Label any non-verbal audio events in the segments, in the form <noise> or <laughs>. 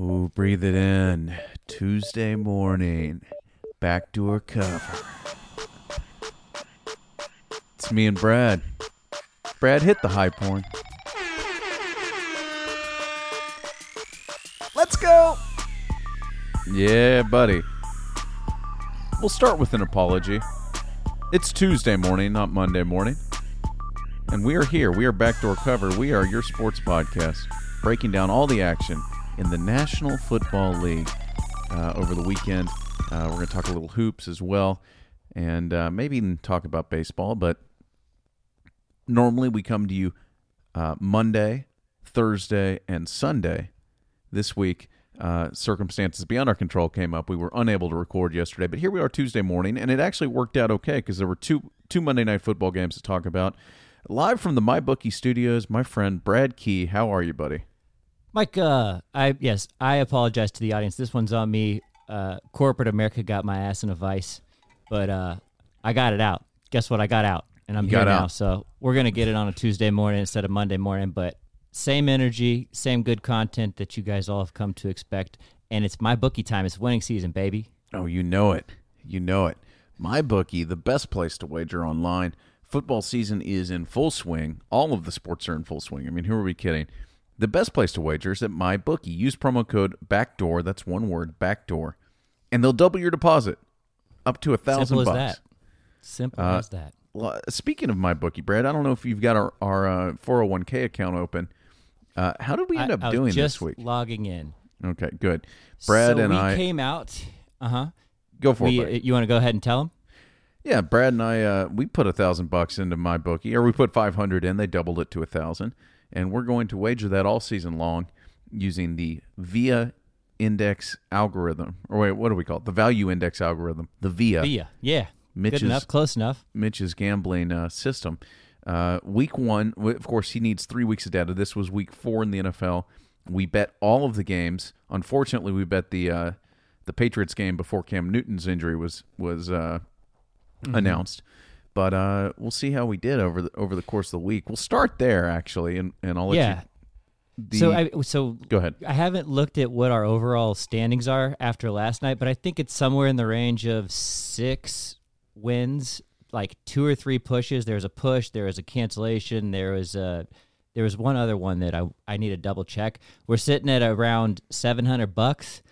Ooh, breathe it in. Tuesday morning, backdoor cover. It's me and Brad. Brad, hit the high porn. Let's go. Yeah, buddy. We'll start with an apology. It's Tuesday morning, not Monday morning. And we are here. We are Backdoor Cover. We are your sports podcast, breaking down all the action in the National Football League uh, over the weekend. Uh, we're going to talk a little hoops as well, and uh, maybe even talk about baseball. But normally we come to you uh, Monday, Thursday, and Sunday. This week, uh, circumstances beyond our control came up. We were unable to record yesterday, but here we are Tuesday morning, and it actually worked out okay because there were two two Monday night football games to talk about. Live from the MyBookie studios, my friend Brad Key. How are you, buddy? Mike, uh, I yes, I apologize to the audience. This one's on me. Uh, corporate America got my ass in a vice, but uh, I got it out. Guess what? I got out, and I'm You here now. out. So we're gonna get it on a Tuesday morning instead of Monday morning. But same energy, same good content that you guys all have come to expect. And it's my bookie time. It's winning season, baby. Oh, you know it. You know it. My bookie, the best place to wager online. Football season is in full swing. All of the sports are in full swing. I mean, who are we kidding? The best place to wager is at MyBookie. Use promo code BACKDOOR. That's one word, BACKDOOR, and they'll double your deposit up to a thousand Simple as bucks. that. Simple Uh, as that. Well, speaking of MyBookie, Brad, I don't know if you've got our our uh, 401k account open. Uh, how did we end I- up I doing just this week? logging in. Okay, good. Brad so and we I came out. Uh huh. go for it. We, buddy. you want to go ahead and tell them? Yeah, Brad and I, uh, we put a thousand bucks into my bookie, or we put five hundred in. They doubled it to a thousand, and we're going to wager that all season long using the VIA index algorithm. Or wait, what do we call it? The value index algorithm. The VIA. Via. Yeah. Mitch's- Good enough. Close enough. Mitch's gambling uh, system. Uh, week one, of course, he needs three weeks of data. This was week four in the NFL. We bet all of the games. Unfortunately, we bet the uh, the Patriots game before Cam Newton's injury was was uh, announced. But uh, we'll see how we did over the over the course of the week. We'll start there actually, and, and I'll let Yeah. you. The, so I so go ahead. I haven't looked at what our overall standings are after last night, but I think it's somewhere in the range of six wins, like two or three pushes. There was a push, there was a cancellation, there was a there was one other one that I I need to double check. We're sitting at around seven hundred bucks,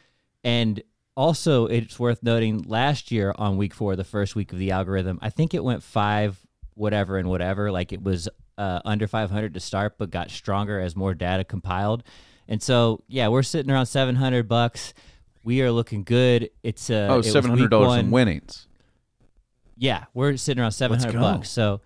and also it's worth noting last year on week four, the first week of the algorithm, I think it went five whatever and whatever. Like it was uh, under 500 to start, but got stronger as more data compiled. And so, yeah, we're sitting around 700 bucks. We are looking good. It's uh, Oh, it $700 in winnings. Yeah, we're sitting around 700 bucks. So,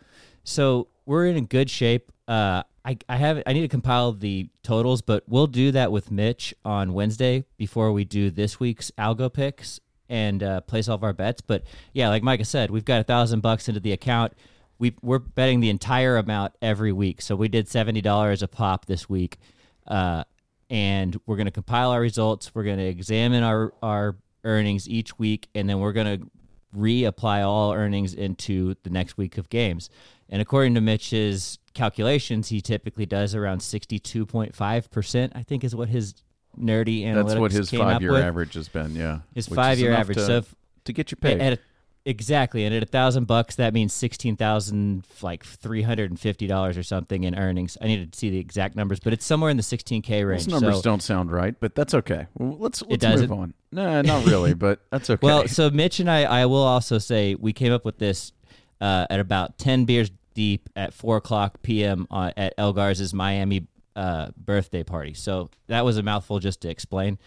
so we're in good shape. Uh, I I have I need to compile the totals, but we'll do that with Mitch on Wednesday before we do this week's algo picks and uh, place all of our bets. But yeah, like Micah said, we've got a thousand bucks into the account. We we're betting the entire amount every week. So we did seventy dollars a pop this week, uh, and we're going to compile our results. We're going to examine our our earnings each week, and then we're going to reapply all earnings into the next week of games. And according to Mitch's calculations, he typically does around 62.5%, I think is what his nerdy analytics That's what his five year with. average has been. Yeah, His five year average. to, so if, to get you paid. at a, exactly, and at a thousand bucks, that means sixteen thousand, like three hundred and fifty dollars or something in earnings. I need to see the exact numbers, but it's somewhere in the sixteen k range. Those numbers so, don't sound right, but that's okay. Well, let's let's move on. No, not really, <laughs> but that's okay. Well, so Mitch and I, I will also say we came up with this uh, at about ten beers deep at four o'clock p.m. Uh, at Elgar's Miami uh, birthday party. So that was a mouthful just to explain.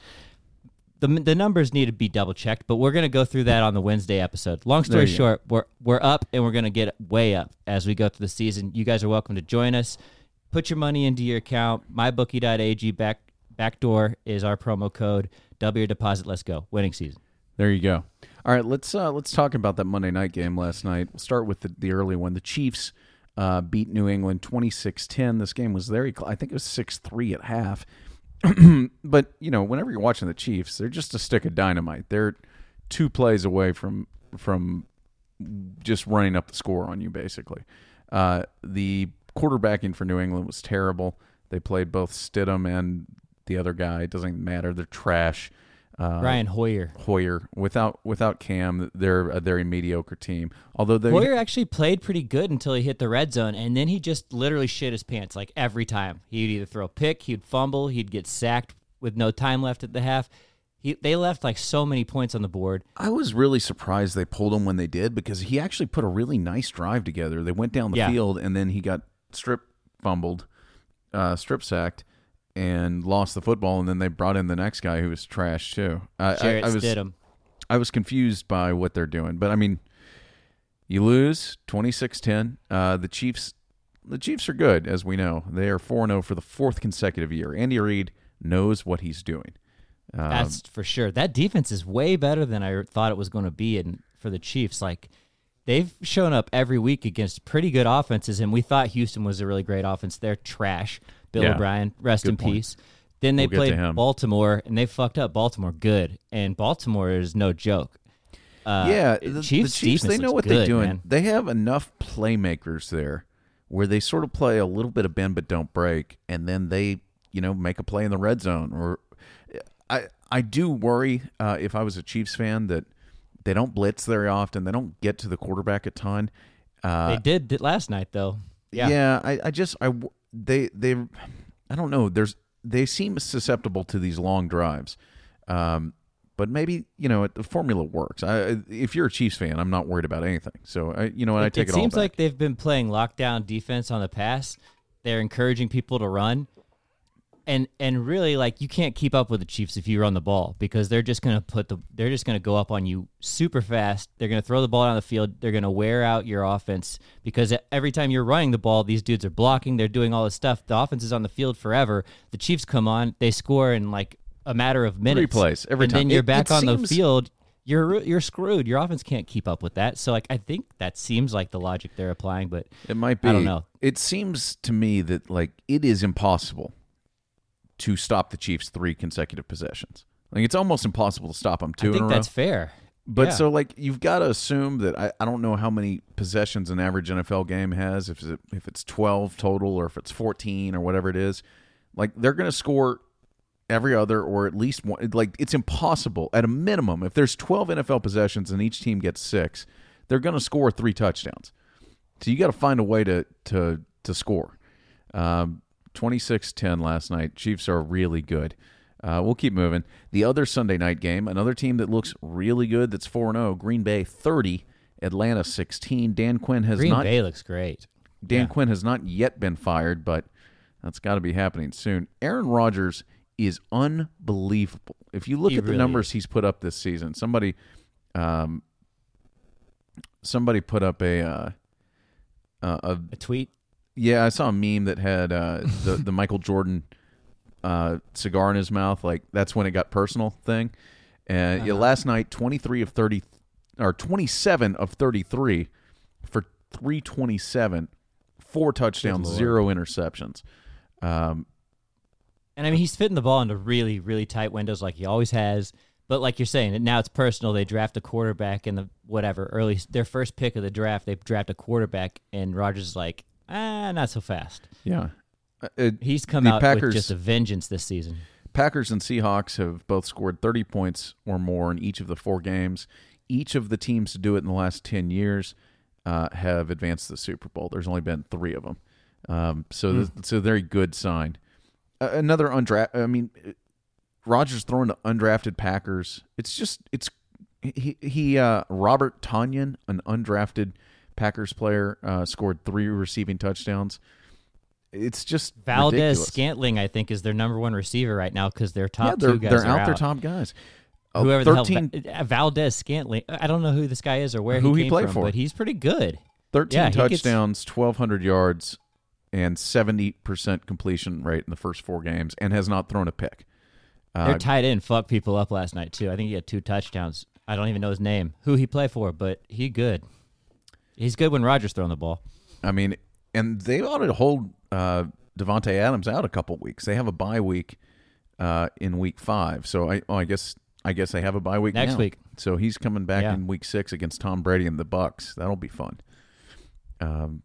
The, the numbers need to be double checked, but we're going to go through that on the Wednesday episode. Long story you go. short, we're we're up and we're going to get way up as we go through the season. You guys are welcome to join us. Put your money into your account. MyBookie.ag back backdoor is our promo code. Double your deposit. Let's go. Winning season. There you go. All right, let's uh, let's talk about that Monday night game last night. We'll start with the, the early one. The Chiefs uh, beat New England 26-10. This game was very I think it was 6-3 at half. <clears throat> but, you know, whenever you're watching the Chiefs, they're just a stick of dynamite. They're two plays away from from just running up the score on you basically. Uh, the quarterbacking for New England was terrible. They played both Stidham and the other guy. It doesn't matter. They're trash. Uh, Brian Hoyer. Hoyer without without Cam, they're a very mediocre team. Although they Hoyer actually played pretty good until he hit the red zone, and then he just literally shit his pants like every time. He'd either throw a pick, he'd fumble, he'd get sacked with no time left at the half. He, they left like so many points on the board. I was really surprised they pulled him when they did because he actually put a really nice drive together. They went down the Yeah. field and then he got strip fumbled, uh, strip sacked, and lost the football. And then they brought in the next guy who was trash too. I, I, Jarrett I was Stidham. I was confused by what they're doing, but I mean, you lose 26-10. Uh, the Chiefs, the Chiefs are good as we know. They are four zero for the fourth consecutive year. Andy Reid knows what he's doing. Um, That's for sure. That defense is way better than I thought it was going to be. And for the Chiefs, like they've shown up every week against pretty good offenses, and we thought Houston was a really great offense. They're trash. Bill Yeah. O'Brien, rest Good in point. peace. Then they We'll played. Baltimore, and they fucked up Baltimore good. And Baltimore is no joke. Uh, yeah, Chiefs, the, the Chiefs they know what good, they're doing. man. They have enough playmakers there where they sort of play a little bit of bend but don't break, and then they you know make a play in the red zone. Or I I do worry uh, if I was a Chiefs fan that they don't blitz very often. They don't get to the quarterback a ton. Uh, They did it last night, though. Yeah. yeah, I, I just I they they I don't know. There's they seem susceptible to these long drives, um, but maybe you know the formula works. I, if you're a Chiefs fan, I'm not worried about anything. So I, you know, what, I take it it, seems like they've been playing lockdown defense on the pass. They're encouraging people to run, and and really like you can't keep up with the Chiefs if you run the ball because they're just gonna put the they're just gonna go up on you super fast. They're gonna throw the ball down the field. They're gonna wear out your offense because every time you're running the ball, these dudes are blocking. They're doing all this stuff. The offense is on the field forever. The Chiefs come on, they score in like a matter of minutes. plays every and time. then you're It- back it on the field you're you're screwed. Your offense can't keep up with that. So like I think that seems like the logic they're applying, but it might be. I don't know. It seems to me that like it is impossible to stop the Chiefs three consecutive possessions. Like it's almost impossible to stop them two I in a think that's fair. But Yeah. so like you've got to assume that I, I don't know how many possessions an average NFL game has if it, if it's 12 total or if it's 14 or whatever it is. Like they're going to score every other or at least one like it's impossible at a minimum if there's 12 NFL possessions and each team gets 6, they're going to score 3 touchdowns. So you got to find a way to to to score. Um 26-10 last night. Chiefs are really good. Uh, we'll keep moving. The other Sunday night game, another team that looks really good. That's four and zero. Green Bay thirty, Atlanta sixteen. Dan Quinn has Green not. Bay looks great. Dan yeah. Quinn has not yet been fired, but that's got to be happening soon. Aaron Rodgers is unbelievable. If you look He at the really numbers is. he's put up this season, somebody, um, somebody put up a, uh, uh, a A tweet. Yeah, I saw a meme that had uh, the the <laughs> Michael Jordan uh, cigar in his mouth. Like that's when it got personal thing. And Uh-huh. last night, twenty three of thirty, or twenty seven of thirty three, for three twenty seven, four touchdowns, zero interceptions. Um, And I mean he's fitting the ball into really, really tight windows like he always has. But like you're saying, now it's personal. They draft a quarterback in the whatever early their first pick of the draft. They draft a quarterback, and Rodgers is like, ah, not so fast. yeah, Uh, it- He's come The out Packers- with just a vengeance this season. Packers and Seahawks have both scored 30 points or more in each of the four games. Each of the teams to do it in the last 10 years uh, have advanced the Super Bowl. There's only been three of them. Um, so th- it's a very good sign. Uh, another undrafted, I mean, Rodgers throwing to undrafted Packers. It's just, it's, he, he uh, Robert Tonyan, an undrafted Packers player, uh, scored three receiving touchdowns. It's just Valdes ridiculous. Scantling, I think, is their number one receiver right now because their top yeah, they're, two guys they're are out, their top guys. Uh, Whoever 13, the hell Valdes-Scantling. I don't know who this guy is or where Who he he played from, for. but he's pretty good. 13 Yeah, gets- touchdowns, 1,200 yards, and 70% completion rate in the first four games, and has not thrown a pick. Uh, Their tight end fucked people up last night too. I think he had two touchdowns. I don't even know his name, who he played for, but he good. He's good when Rodgers throwing the ball. I mean, and they ought to hold uh, Davante Adams out a couple weeks. They have a bye week uh, in week five, so I, oh, I guess I guess they have a bye week Next now. week. So he's coming back Yeah. in week six against Tom Brady and the Bucs. That'll be fun. Um,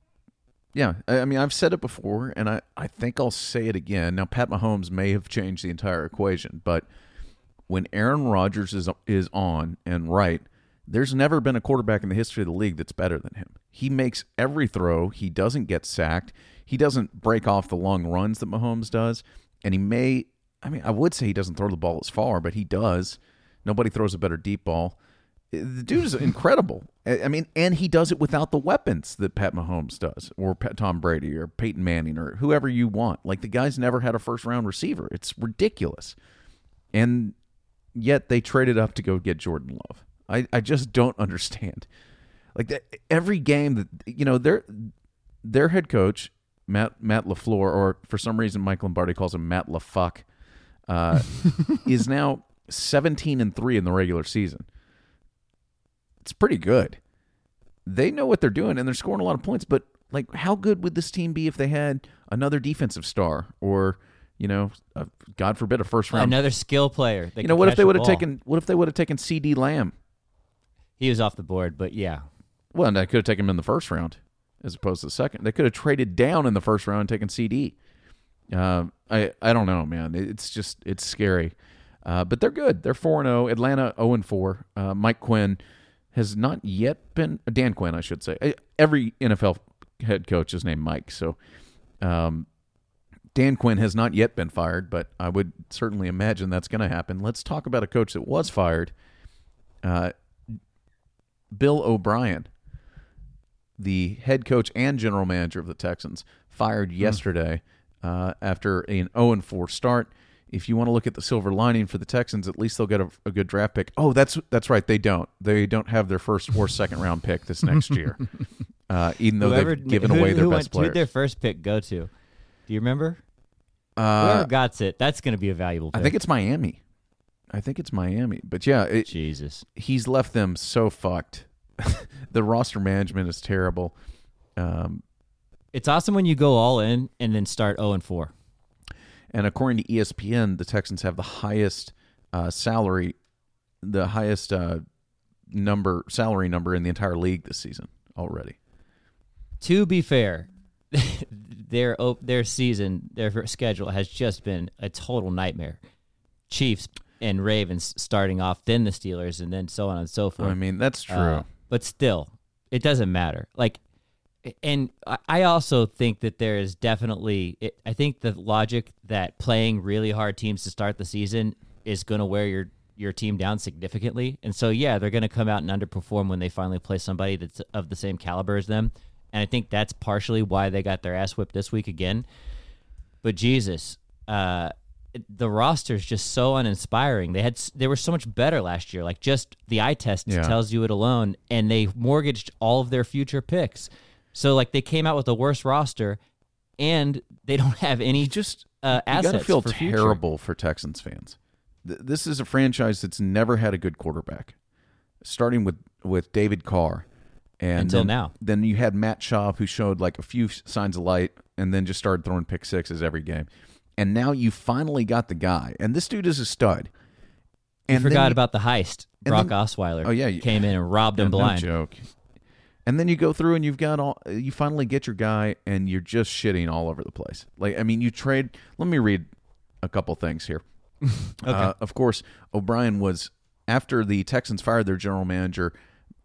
Yeah, I I mean, I've said it before, and I, I think I'll say it again. Now, Pat Mahomes may have changed the entire equation, but when Aaron Rodgers is is on and right, there's never been a quarterback in the history of the league that's better than him. He makes every throw. He doesn't get sacked. He doesn't break off the long runs that Mahomes does, and he may. I mean, I would say he doesn't throw the ball as far, but he does. Nobody throws a better deep ball. Uh, the dude is incredible. I I mean, and he does it without the weapons that Pat Mahomes does, or Pat, Tom Brady, or Peyton Manning, or whoever you want. Like the guy's never had a first round receiver. It's ridiculous, and yet they traded up to go get Jordan Love. I, I just don't understand. Like that, every game that you know, their their head coach Matt Matt Lafleur, or for some reason Mike Lombardi calls him Matt LaFuck, uh, <laughs> is now seventeen and three in the regular season it's pretty good. They know what they're doing and they're scoring a lot of points, but like how good would this team be if they had another defensive star or, you know, uh, God forbid a first round Another skill player. You know, what if they would have taken what if they would have taken CeeDee Lamb? He was off the board, but yeah. Well, and they could have taken him in the first round as opposed to the second. They could have traded down in the first round and taken CeeDee. Uh, I I don't know, man. It's just it's scary. Uh, but they're good. They're four and zero. Atlanta zero and four. Uh, Mike Quinn has not yet been Dan Quinn, I should say. Every NFL head coach is named Mike, so um, Dan Quinn has not yet been fired, but I would certainly imagine that's going to happen. Let's talk about a coach that was fired. Uh, Bill O'Brien, the head coach and general manager of the Texans, fired yesterday uh, after an 0 4 start. If you want to look at the silver lining for the Texans, at least they'll get a, a good draft pick. Oh, that's that's right. They don't. They don't have their first or second round pick this next <laughs> year, uh, even though Whoever they've given who, away their who best went, players. their first pick go to? Do you remember? Uh, Whoever got it, that's going to be a valuable I think it's Miami. I think it's Miami. But yeah, it, Jesus. he's left them so fucked. <laughs> the roster management is terrible. Um, It's awesome when you go all in and then start 0 and 4. and according to ESPN, the Texans have the highest uh, salary, the highest uh, number salary number in the entire league this season already. To be fair, <laughs> their their season, their schedule has just been a total nightmare. Chiefs and Ravens starting off, then the Steelers, and then so on and so forth. I mean, that's true. Uh, but still, it doesn't matter. Like, and I- also think that there is definitely. It, I think the logic that playing really hard teams to start the season is going to wear your your team down significantly. And so, yeah, they're going to come out and underperform when they finally play somebody that's of the same caliber as them. And I think that's partially why they got their ass whipped this week again. But Jesus, uh, the roster is just so uninspiring. They had they were so much better last year. Like just the eye test Yeah. tells you it alone, and they mortgaged all of their future picks. So like they came out with the worst roster, and they don't <laughs> have any You just uh, you gotta feel for future. terrible for Texans fans. Th- This is a franchise that's never had a good quarterback, starting with with David Carr, and Until then- now. Then you had Matt Schaub, who showed like a few signs of light, and then just started throwing pick sixes every game. And now you finally got the guy, and this dude is a stud. And then forgot you- about the heist. Brock then- Osweiler. Oh, yeah, you- came in and robbed Yeah, him blind. No joke. And then you go through and you've got all you finally get your guy and you're just shitting all over the place. Like I mean, you trade. Let me read a couple things here. <laughs> Uh, of course, O'Brien was after the Texans fired their general manager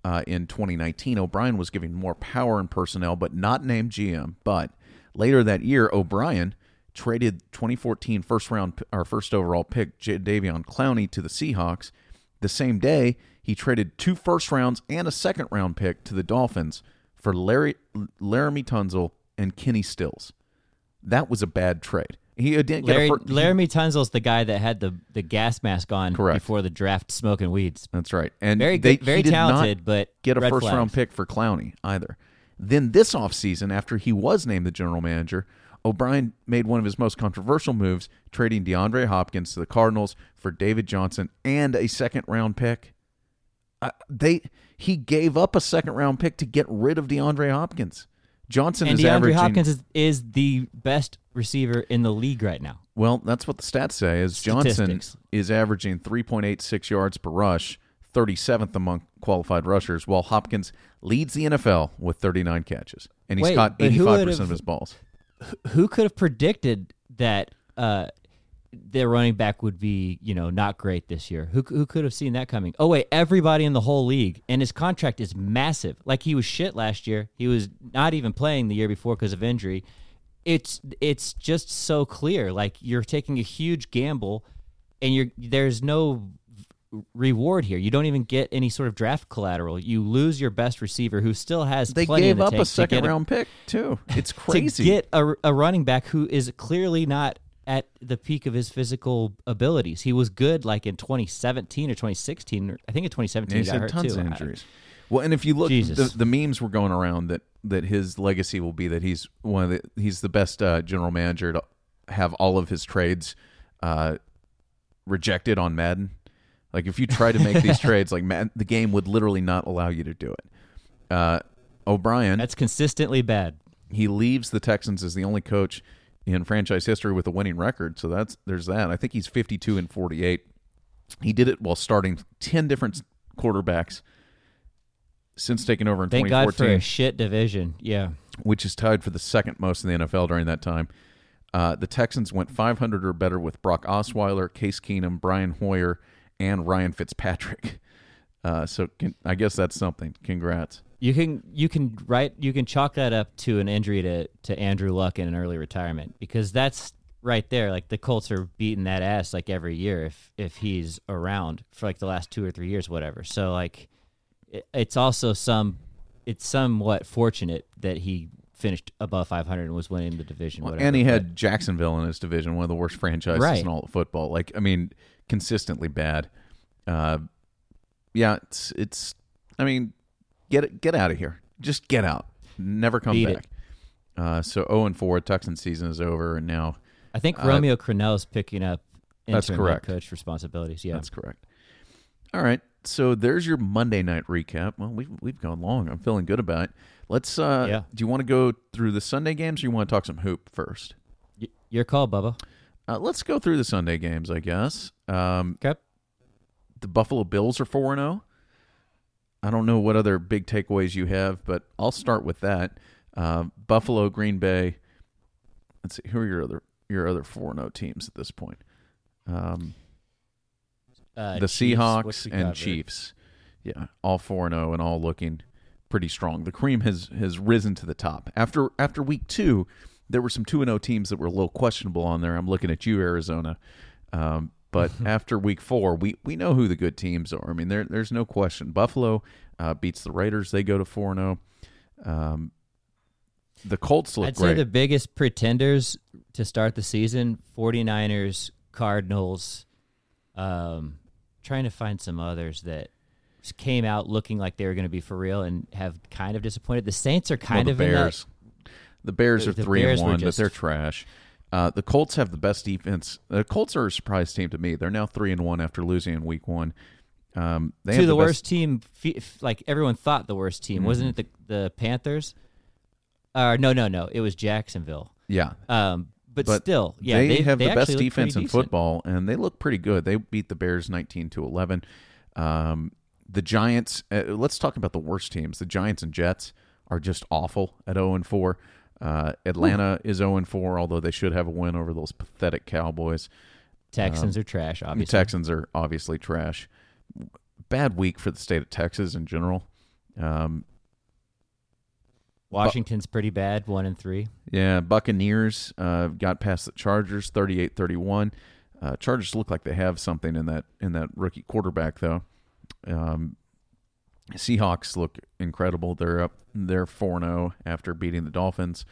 uh, in 2019. O'Brien was giving more power and personnel, but not named GM. But later that year, O'Brien traded 2014 first round or first overall pick J- Davion Clowney to the Seahawks. The same day, he traded two first rounds and a second round pick to the Dolphins for Larry Laremy Tunsil and Kenny Stills. That was a bad trade. He uh, didn't get a fir- Laremy Tunsil's the guy that had the, the gas mask on Correct. before the draft smoking weeds. That's right. And Very they, very he did not talented, but get a first round pick for Clowney either. Then this offseason, after he was named the general manager, O'Brien made one of his most controversial moves, trading DeAndre Hopkins to the Cardinals for David Johnson and a second round pick. Uh, they he gave up a second round pick to get rid of DeAndre Hopkins. Johnson And is DeAndre averaging Hopkins is, is the best receiver in the league right now. well, that's what the stats say. Is Johnson is averaging 3.86 yards per rush, 37th among qualified rushers, while Hopkins leads the NFL with 39 catches, and he's Wait, caught 85 percent of his balls. Who could have predicted that uh, their running back would be, you know, not great this year? Who who could have seen that coming? Oh wait, everybody in the whole league, and his contract is massive. Like he was shit last year. He was not even playing the year before because of injury. It's it's just so clear. Like you're taking a huge gamble, and you're there's no reward here. You don't even get any sort of draft collateral. You lose your best receiver, who still has They gave up a second round pick too. <laughs> It's crazy. to get a, a running back who is clearly not at the peak of his physical abilities. He was good like in 2017 or 2016. I think in 2017 He's he got had hurt too. of injuries. Well, and if you look, the, the memes were going around that that his legacy will be that he's one of the he's the best uh, general manager to have all of his trades uh, rejected on Madden. Like if you try to make these <laughs> trades, like Madden, the game would literally not allow you to do it. Uh, O'Brien, That's consistently bad. he leaves the Texans as the only coach in franchise history with a winning record. So that's there's that. I think he's 52 and 48. He did it while starting 10 different quarterbacks since taking over in Thank God for 2014, a shit division. Yeah. which is tied for the second most in the NFL during that time. Uh, the Texans went 500 or better with Brock Osweiler, Case Keenum, Brian Hoyer, and Ryan Fitzpatrick. <laughs> Uh, so can, I guess that's something. Congrats. You can you can write you can chalk that up to an injury to to Andrew Luck in an early retirement because that's right there. Like the Colts are beating that ass like every year if if he's around for like the last two or three years, whatever. So like it, it's also some it's somewhat fortunate that he finished above 500 and was winning the division. Well, whatever. and he had Jacksonville in his division, one of the worst franchises Right. in all of football. Like, I mean, consistently bad. Uh, yeah, it's it's. I mean, get it, get out of here. Just get out. Never come Beat back. Uh, so zero and four. Texan season is over, and now I think uh, Romeo is picking up That's correct. coach responsibilities. Yeah. that's correct. All right, so there's your Monday night recap. Well, we've we've gone long. I'm feeling good about it. Let's. Uh, Yeah. Do you want to go through the Sunday games, or you want to talk some hoop first? Y- your call, Bubba. Uh, let's go through the Sunday games, I guess. Um, Okay. the Buffalo Bills are 4 0. I don't know what other big takeaways you have, but I'll start with that. Uh, Buffalo, Green Bay. Let's see. Who are your other your other 4 0 teams at this point? Um, Uh, the Chiefs, Seahawks and covered? Chiefs. Yeah, all 4 0 and all looking pretty strong. The cream has has risen to the top. After after week 2, there were some 2 0 teams that were a little questionable on there. I'm looking at you Arizona. Um, but <laughs> after week 4, we we know who the good teams are. I mean, there there's no question. Buffalo uh, beats the Raiders. They go to 4 0. Um, the Colts look I'd great. say the biggest pretenders to start the season 49ers, Cardinals, um, trying to find some others that came out looking like they were going to be for real and have kind of disappointed. The Saints are Well, kind the of in that. Bears. The Bears are the three Bears and one, but they're trash. Uh, the Colts have the best defense. The Colts are a surprise team to me. They're now three and one after losing in week one. Um, they to have the, the, worst team, like everyone thought the worst team. Wasn't it the, the Panthers? Uh, no, no, no. It was Jacksonville. Yeah, Um, but, but still, yeah, they, they, have they the best defense in football, and they look pretty good. They beat the Bears nineteen to eleven. Um, the Giants. Uh, let's talk about the worst teams. The Giants and Jets are just awful at zero and four. Uh, Atlanta is zero and four, although they should have a win over those pathetic Cowboys. Texans are trash, obviously. Texans are obviously trash. Bad week for the state of Texas in general. Um, Washington's pretty bad, one and three. yeah, Buccaneers uh, got past the Chargers 38-31. Uh, Chargers look like they have something in that in that rookie quarterback though. Um, Seahawks look incredible. They're up. They're four zero after beating the Dolphins,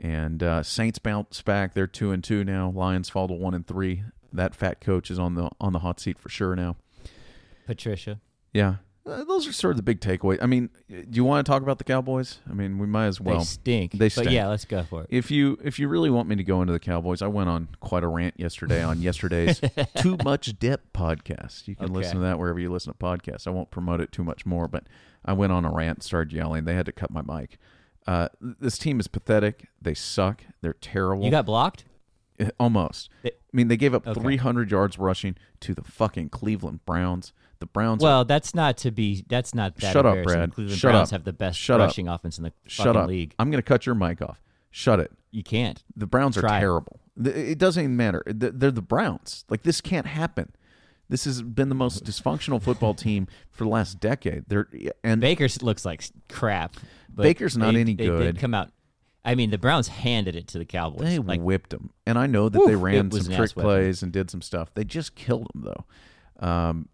and uh, Saints bounce back. They're two and two now. Lions fall to one and three. That fat coach is on the on the hot seat for sure now. Patricia. Yeah, Uh, those are sort of the big takeaways. I mean, do you want to talk about the Cowboys? I mean, we might as well. they stink. they But yeah, let's go for it. If you if you really want me to go into the Cowboys, I went on quite a rant yesterday on yesterday's <laughs> Too Much Dip podcast. You can Okay. listen to that wherever you listen to podcasts. I won't promote it too much more, but I went on a rant, started yelling. They had to cut my mic. Uh, this team is pathetic. They suck. They're terrible. You got blocked? Almost. They- I mean, they gave up Okay. 300 yards rushing to the fucking Cleveland Browns. The Browns. are- Well, that's not to be. That's not that Shut up. Brad. Cleveland Shut Browns up. have the best Shut up. rushing offense in the shut fucking up. league. I'm going to cut your mic off. Shut it. You can't. The Browns are terrible. It doesn't even matter. They're the Browns. Like this can't happen. This has been the most dysfunctional football team for the last decade. They're and Baker looks like crap. But Baker's not they- any they good. Did come out. I mean, the Browns handed it to the Cowboys. they like, whipped them. And I know that they ran some trick plays and did some stuff. They just killed them though. Um,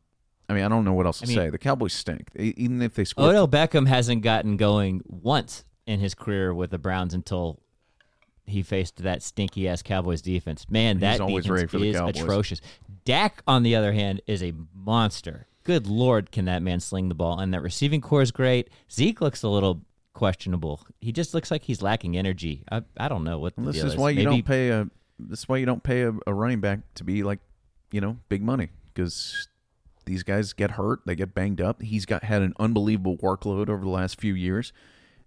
I mean, I don't know what else to I mean- say. The Cowboys stink. E- Even if they score, Odell Beckham hasn't gotten going once in his career with the Browns until he faced that stinky ass Cowboys defense. Man, that always defense ready for the is Cowboys. atrocious. Dak, on the other hand, is a monster. Good lord, can that man sling the ball? And that receiving corps is great. Zeke looks a little questionable. He just looks like he's lacking energy. I, I don't know what the this deal is why you Maybe- don't pay a. This is why you don't pay a, a running back to be like, you know, big money because these guys get hurt, they get banged up. He's got had an unbelievable workload over the last few years,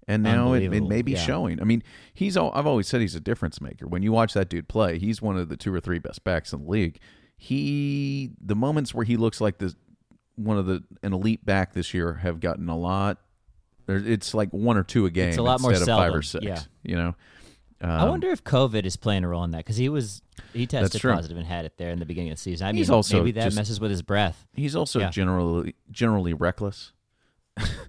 and now it, it may be yeah. showing. I mean, he's. All, I've always said he's a difference maker. When you watch that dude play, he's one of the two or three best backs in the league. He the moments where he looks like the one of the an elite back this year have gotten a lot. It's like one or two a game It's a lot more instead of five or six. yeah. You know. I Um, wonder if COVID is playing a role in that because he was he tested positive and had it there in the beginning of the season. I He's mean, also maybe that just- messes with his breath. He's also Yeah. generally generally reckless.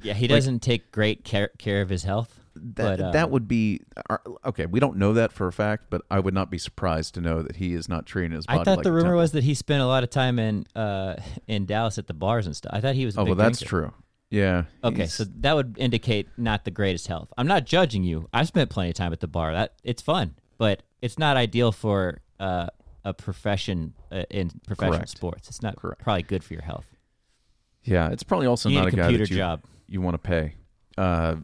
Yeah, he <laughs> doesn't take great care, care of his health. That but, uh, that would be uh, okay. We don't know that for a fact, but I would not be surprised to know that he is not treating his body. I thought like the rumor temple. was that he spent a lot of time in uh, in Dallas at the bars and stuff. I thought he was. Oh, well, that's drinker. true. Yeah. Okay, he's- so that would indicate not the greatest health. I'm not judging you. I've spent plenty of time at the bar. That it's fun, but it's not ideal for uh, a profession uh, in professional Correct. sports. It's not Correct. probably good for your health. yeah, it's probably also You not a a computer you, job. you want to pay uh,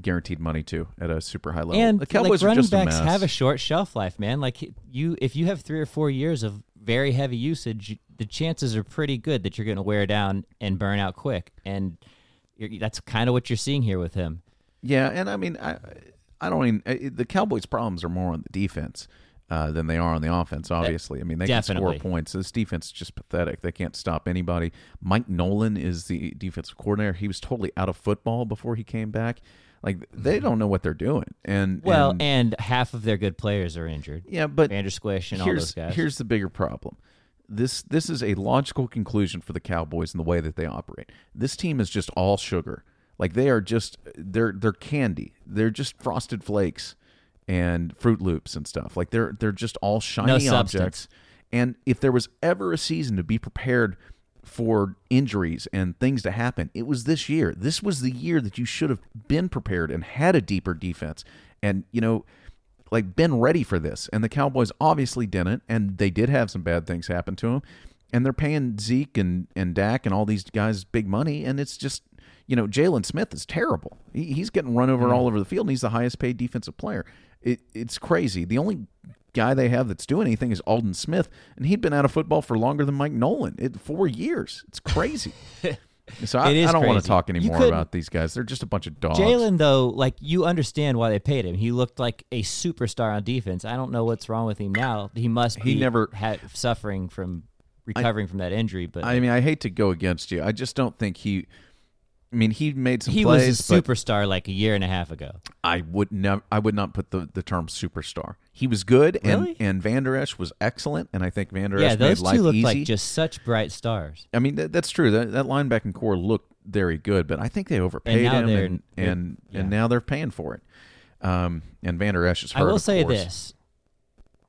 guaranteed money to at a super high level. And the Cowboys like running a backs mess. have a short shelf life, man. Like you, if you have three or four years of very heavy usage, the chances are pretty good that you're going to wear down and burn out quick. And you're, that's kind of what you're seeing here with him. Yeah, and I mean, I, I don't even. I- The Cowboys' problems are more on the defense uh, than they are on the offense. Obviously, I mean, they Definitely. can score points. This defense is just pathetic. They can't stop anybody. Mike Nolan is the defensive coordinator. He was totally out of football before he came back. Like they don't know what they're doing. And Well, and, and half of their good players are injured. yeah, but Van Der Esch and all those guys. here's the bigger problem. This this is a logical conclusion for the Cowboys and the way that they operate. This team is just all sugar. Like they are just they're they're candy. They're just frosted flakes and Fruit Loops and stuff. Like they're they're just all shiny substance. objects. And if there was ever a season to be prepared for injuries and things to happen, it was this year. This was the year that you should have been prepared and had a deeper defense. And you know, like been ready for this. And the Cowboys obviously didn't, and they did have some bad things happen to them. And they're paying Zeke and, and Dak and all these guys big money, and it's just you know Jaylon Smith is terrible. He, he's getting run over mm-hmm. all over the field, and he's the highest paid defensive player. It, it's crazy. The only guy they have that's doing anything is Aldon Smith, and he'd been out of football for longer than Mike Nolan. It four years. It's crazy. <laughs> so I, I don't want to talk anymore about these guys. They're just a bunch of dogs. Jaylon, though, like you understand why they paid him. He looked like a superstar on defense. I don't know what's wrong with him now. He must He never- had suffering from recovering from that injury. But I mean, I hate to go against you. I just don't think he. I mean, he made some he plays, was a superstar like a year and a half ago. I would never. I would not put the, the term superstar. He was good, Really? and and Van Der Esch was excellent, and I think Van Der Esch Yeah, those made life two look easy. like just such bright stars. I mean, that, that's true. That that linebacking corps looked very good, but I think they overpaid now him, and and, yeah. and now they're paying for it. Um, and Van Der Esch is hurt. I will say course. this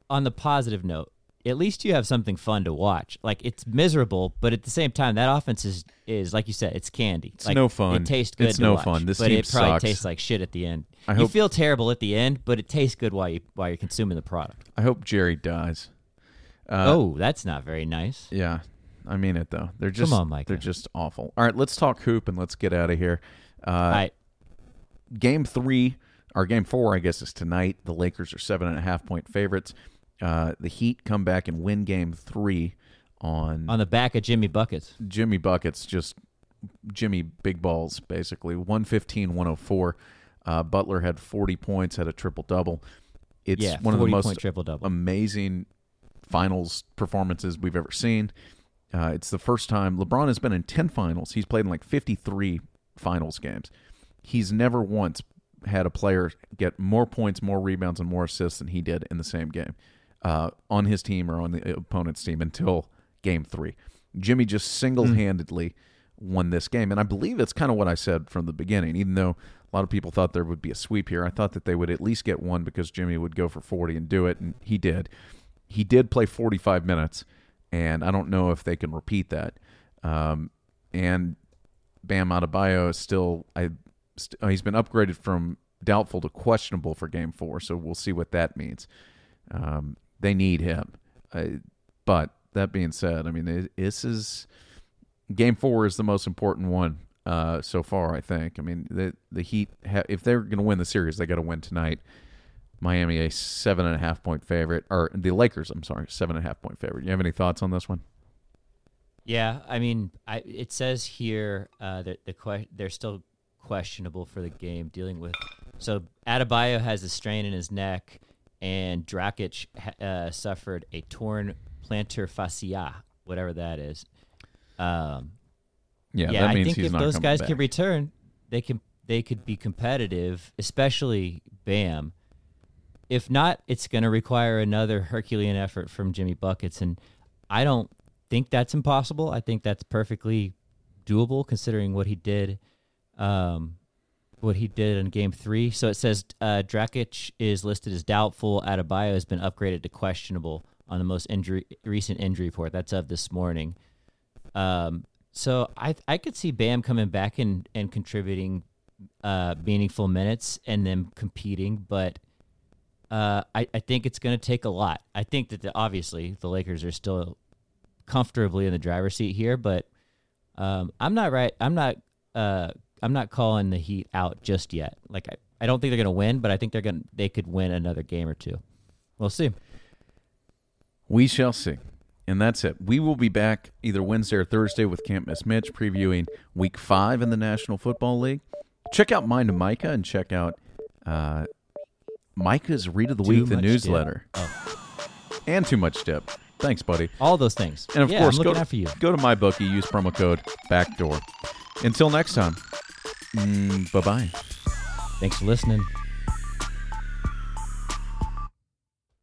on the positive note. At least you have something fun to watch. Like it's miserable, but at the same time, that offense is is like you said, it's candy. It's like, no fun. It tastes good. It's no watch, fun. This but team it probably sucks. tastes like shit at the end. I you hope- feel terrible at the end, but it tastes good while you while you're consuming the product. I hope Jerry dies. Uh, oh, that's not very nice. Yeah, I mean it though. They're just Come on, Micah. they're just awful. All right, let's talk hoop and let's get out of here. Uh, All right, game three or game four, I guess, is tonight. The Lakers are seven and a half point favorites. Uh, the Heat come back and win game three on, on the back of Jimmy buckets. Jimmy Buckets, just Jimmy Big Balls, basically 115 104. Uh, Butler had 40 points, had a triple double. It's Yeah, one of the most point triple double. amazing finals performances we've ever seen. Uh, it's the first time LeBron has been in 10 finals. He's played in like 53 finals games. He's never once had a player get more points, more rebounds, and more assists than he did in the same game uh, on his team or on the opponent's team until game three. Jimmy just single handedly mm. won this game. And I believe it's kind of what I said from the beginning, even though a lot of people thought there would be a sweep here. I thought that they would at least get one because Jimmy would go for 40 and do it, and he did. He did play 45 minutes, and I don't know if they can repeat that. Um, and Bam Adebayo is still, I, st- uh, he's been upgraded from doubtful to questionable for game four, so we'll see what that means. Um, they need him. Uh, but that being said, I mean, this is game four is the most important one uh, so far. I think. I mean, the the Heat, ha- if they're going to win the series, they got to win tonight. Miami a seven and a half point favorite, or the Lakers. I'm sorry, seven and a half point favorite. You have any thoughts on this one? Yeah, I mean, I, it says here uh, that the que- they're still questionable for the game, dealing with. So Adebayo has a strain in his neck, and Dragic uh, suffered a torn plantar fascia, whatever that is. Um, yeah, yeah. I think if those guys back. can return, they can they could be competitive, especially Bam. If not, it's going to require another Herculean effort from Jimmy buckets, and I don't think that's impossible. I think that's perfectly doable considering what he did, um, what he did in Game Three. So it says uh, Dragic is listed as doubtful. Adebayo has been upgraded to questionable on the most injury recent injury report. That's of this morning. Um, so I I could see Bam coming back and and contributing uh, meaningful minutes and then competing, but uh, I I think it's going to take a lot. I think that the, obviously the Lakers are still comfortably in the driver's seat here, but um, I'm not right. I'm not. Uh, I'm not calling the Heat out just yet. Like I, I don't think they're going to win, but I think they're going. to They could win another game or two. We'll see. We shall see. And that's it. We will be back either Wednesday or Thursday with Camp Miss Mitch previewing week five in the National Football League. Check out Mine to Micah and check out uh, Micah's Read of the Too Week, the newsletter. Oh. <laughs> And Too Much Dip. Thanks, buddy. All those things. And of yeah, course, go to, go to my bookie, use promo code BACKDOOR. Until next time, mm, bye bye. Thanks for listening.